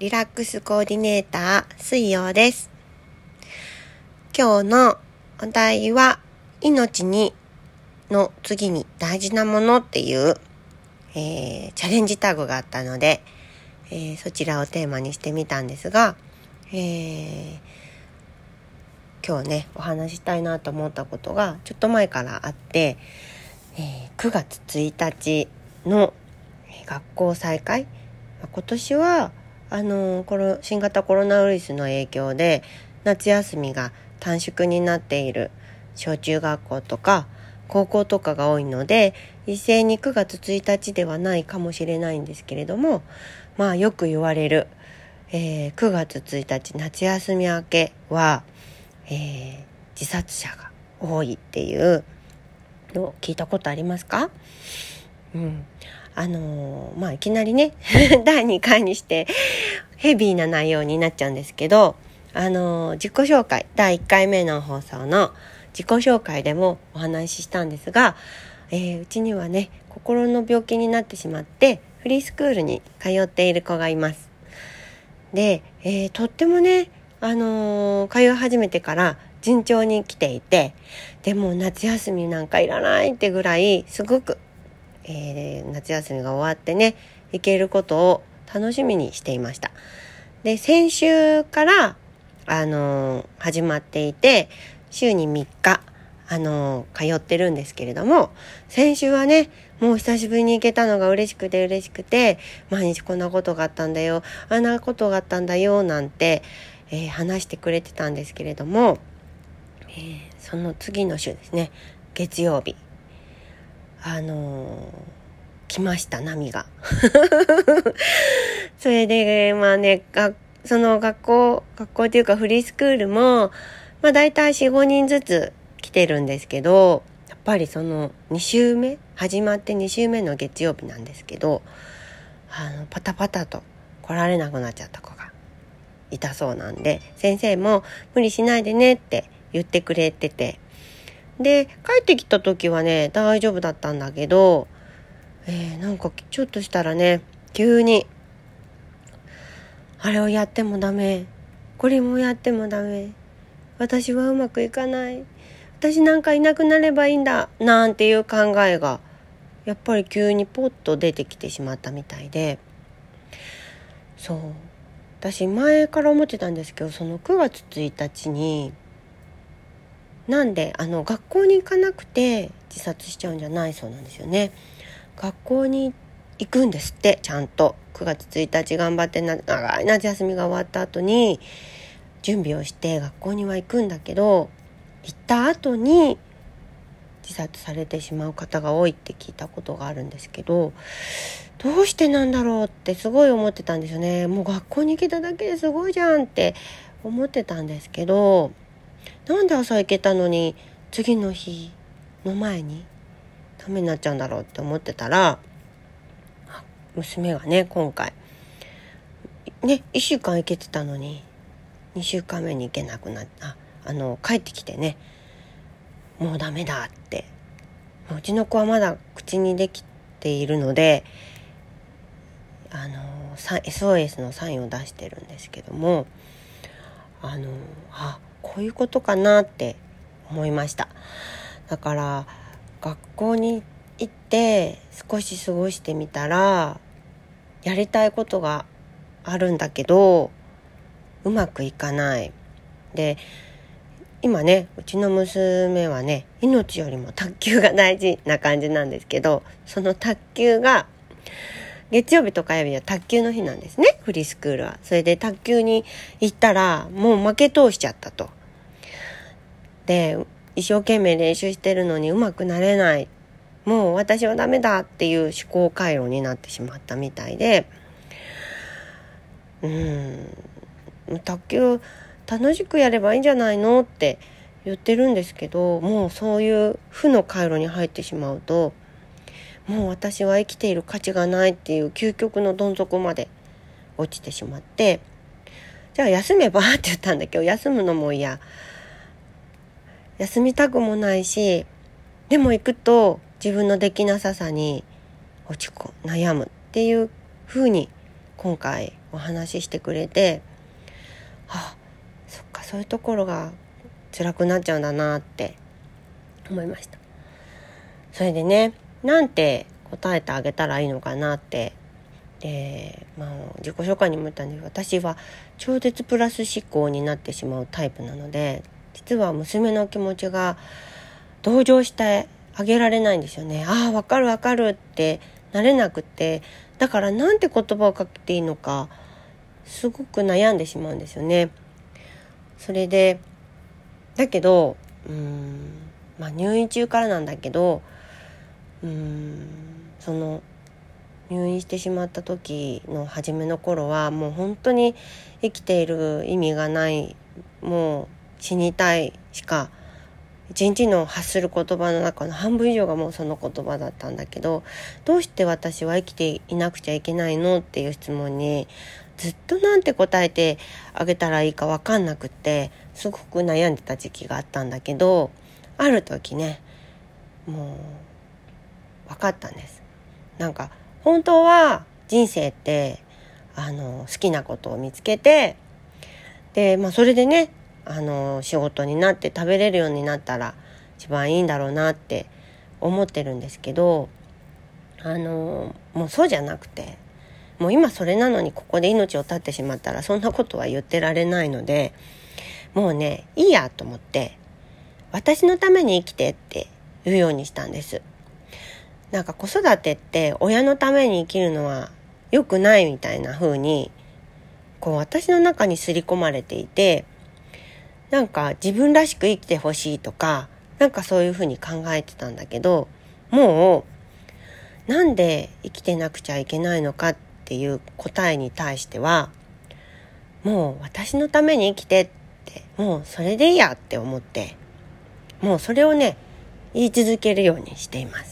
リラックスコーディネーター水曜です。今日のお題は命にの次に大事なものっていう、えー、チャレンジタグがあったので、えー、そちらをテーマにしてみたんですが、えー、今日ねお話したいなと思ったことがちょっと前からあって、え9月1日の学校再開？今年はあのこの新型コロナウイルスの影響で夏休みが短縮になっている小中学校とか高校とかが多いので一斉に9月1日ではないかもしれないんですけれどもまあよく言われる、えー、9月1日夏休み明けは、えー、自殺者が多いっていうのを聞いたことありますか？うん、あのー、まあいきなりね 第2回にしてヘビーな内容になっちゃうんですけどあのー、自己紹介第1回目の放送の自己紹介でもお話ししたんですが、えー、うちにはね心の病気になってしまってフリースクールに通っている子がいます。で、えー、とってもね、あの、通い始めてから順調に来ていてでも夏休みなんかいらないってぐらいすごくえー、夏休みが終わってね行けることを楽しみにしていました。で先週からあのー、始まっていて週に3日あのー、通ってるんですけれども先週はねもう久しぶりに行けたのが嬉しくて嬉しくて毎日こんなことがあったんだよあんなことがあったんだよなんて、えー、話してくれてたんですけれども、えー、その次の週ですね月曜日あのー、来ました波が。それでまあねがその学校学校っていうかフリースクールもまあ大体45人ずつ来てるんですけどやっぱりその2週目始まって2週目の月曜日なんですけどあのパタパタと来られなくなっちゃった子がいたそうなんで先生も無理しないでねって言ってくれててで帰ってきた時はね大丈夫だったんだけど、えー、なんかちょっとしたらね急にあれをやってもダメこれもやってもダメ私はうまくいかない私なんかいなくなればいいんだなんていう考えがやっぱり急にポッと出てきてしまったみたいでそう。私前から思ってたんですけどその9月1日になんであの学校に行かなくて自殺しちゃうんじゃないそうなんですよね。学校に行くんですってちゃんと9月1日頑張って長い夏休みが終わった後に準備をして学校には行くんだけど行った後に自殺されてしまう方が多いって聞いたことがあるんですけどどうしてなんだろうってすごい思ってたんですよねもう学校に行けただけですごいじゃんって思ってたんですけどなんで朝行けたのに次の日の前にダメになっちゃうんだろうって思ってたら娘がね今回ね1週間行けてたのに2週間目に行けなくなったあの帰ってきてねもうダメだってうちの子はまだ口にできているのであの SOS のサインを出してるんですけどもあのあこういうことかなって思いました。だから学校に行って少し過ごしてみたらやりたいことがあるんだけどうまくいかない。で今ねうちの娘はね命よりも卓球が大事な感じなんですけどその卓球が月曜日と火曜日は卓球の日なんですねフリースクールは。それで卓球に行ったらもう負け通しちゃったと。で一生懸命練習してるのにうまくなれないもう私はダメだっていう思考回路になってしまったみたいでうん卓球楽しくやればいいんじゃないのって言ってるんですけどもうそういう負の回路に入ってしまうともう私は生きている価値がないっていう究極のどん底まで落ちてしまってじゃあ休めば？って言ったんだけど休むのも嫌。休みたくもないしでも行くと自分のできなささに落ち込む悩むっていう風に今回お話ししてくれてあそっかそういうところが辛くなっちゃうんだなって思いました。それでねなんて答えてあげたらいいのかなってで、まあ、自己紹介にも言ったんです私は超絶プラス思考になってしまうタイプなので実は娘の気持ちが同情してあげられないんですよね。ああわかるわかるってなれなくてだからなんて言葉をかけていいのかすごく悩んでしまうんですよね。それでだけどうんまあ入院中からなんだけどうん。その入院してしまった時の初めの頃はもう本当に生きている意味がないもう死にたいしか一日の発する言葉の中の半分以上がもうその言葉だったんだけどどうして私は生きていなくちゃいけないのっていう質問にずっとなんて答えてあげたらいいか分かんなくてすごく悩んでた時期があったんだけどある時ねもう分かったんです。なんか本当は人生ってあの好きなことを見つけてで、まあ、それでねあの仕事になって食べれるようになったら一番いいんだろうなって思ってるんですけどあのもうそうじゃなくてもう今それなのにここで命を絶ってしまったらそんなことは言ってられないのでもうねいいやと思って私のために生きてって言うようにしたんです。なんか子育てって親のために生きるのは良くないみたいな風にこう私の中に刷り込まれていてなんか自分らしく生きてほしいとかなんかそういう風に考えてたんだけどもうなんで生きてなくちゃいけないのかっていう答えに対してはもう私のために生きてってもうそれでいいやって思ってもうそれをね言い続けるようにしています。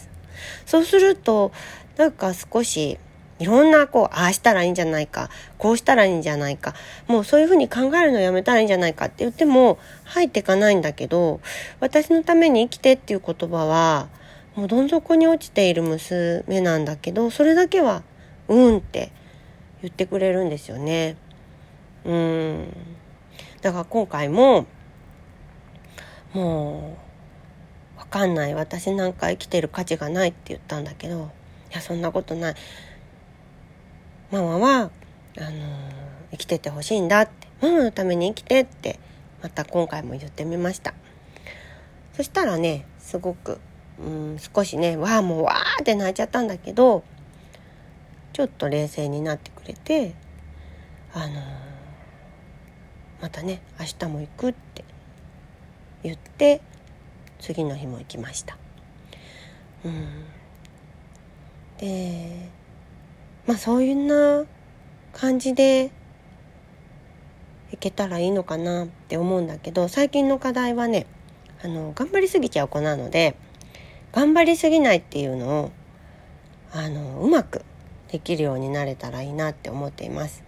そうするとなんか少しいろんなこうああしたらいいんじゃないかこうしたらいいんじゃないかもうそういうふうに考えるのやめたらいいんじゃないかって言っても入っていかないんだけど私のために生きてっていう言葉はもうどん底に落ちている娘なんだけどそれだけはうんって言ってくれるんですよね。うんだから今回ももうかんない私なんか生きてる価値がないって言ったんだけどいやそんなことない。ママはあの生きててほしいんだって。ママのために生きてってまた今回も言ってみました。そしたらねすごくうん少しねわあもうわーって泣いちゃったんだけどちょっと冷静になってくれてあのまたね明日も行くって言って次の日も行きました。うん、でまあそういうな感じでいけたらいいのかなって思うんだけど最近の課題はねあの頑張りすぎちゃう子なので頑張りすぎないっていうのをあのうまくできるようになれたらいいなって思っています。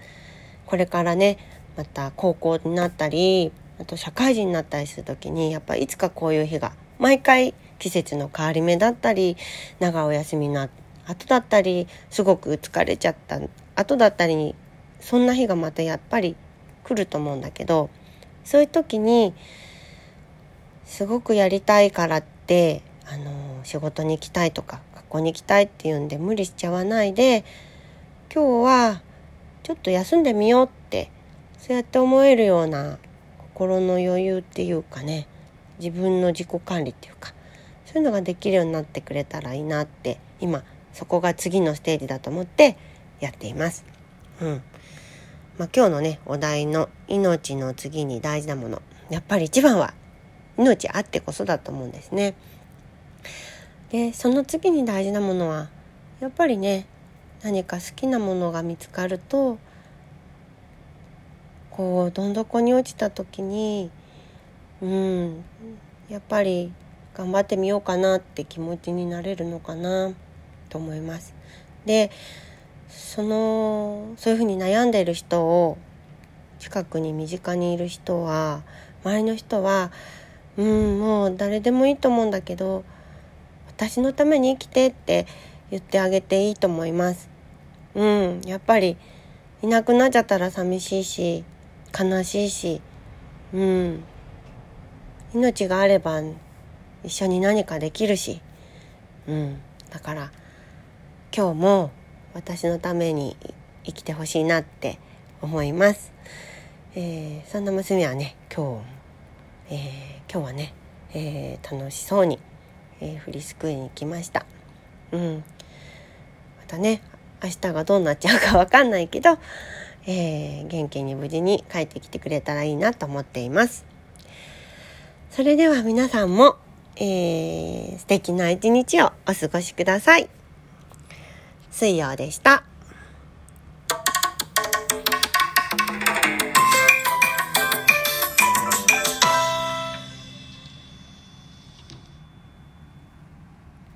これからねまた高校になったりあと社会人になったりする時にやっぱいつかこういう日が毎回季節の変わり目だったり長お休みの後だったりすごく疲れちゃった後だったりそんな日がまたやっぱり来ると思うんだけどそういう時にすごくやりたいからってあの仕事に行きたいとか学校に行きたいっていうんで無理しちゃわないで今日はちょっと休んでみようってそうやって思えるような心の余裕っていうかね自分の自己管理っていうかそういうのができるようになってくれたらいいなって今そこが次のステージだと思ってやっています。うんまあ、今日のねお題の「命の次に大事なもの」やっぱり一番は命あってこそだと思うんですね。でその次に大事なものはやっぱりね何か好きなものが見つかるとこうどん底に落ちた時にうんやっぱり頑張ってみようかなって気持ちになれるのかなと思います。でそのそういうふうに悩んでる人を近くに身近にいる人は周りの人はうんもう誰でもいいと思うんだけど私のために生きてって言ってあげていいと思います。うん、やっぱりいなくなっちゃったら寂しいし悲しいしうん命があれば一緒に何かできるし、うん、だから今日も私のために生きてほしいなって思います、えー、そんな娘はね今日、えー、今日はね、えー、楽しそうに、えフリースクールに来ました、うん、またね明日がどうなっちゃうかわかんないけど、え元気に無事に帰ってきてくれたらいいなと思っています。それでは皆さんも、えー、素敵な一日をお過ごしください。水曜でした。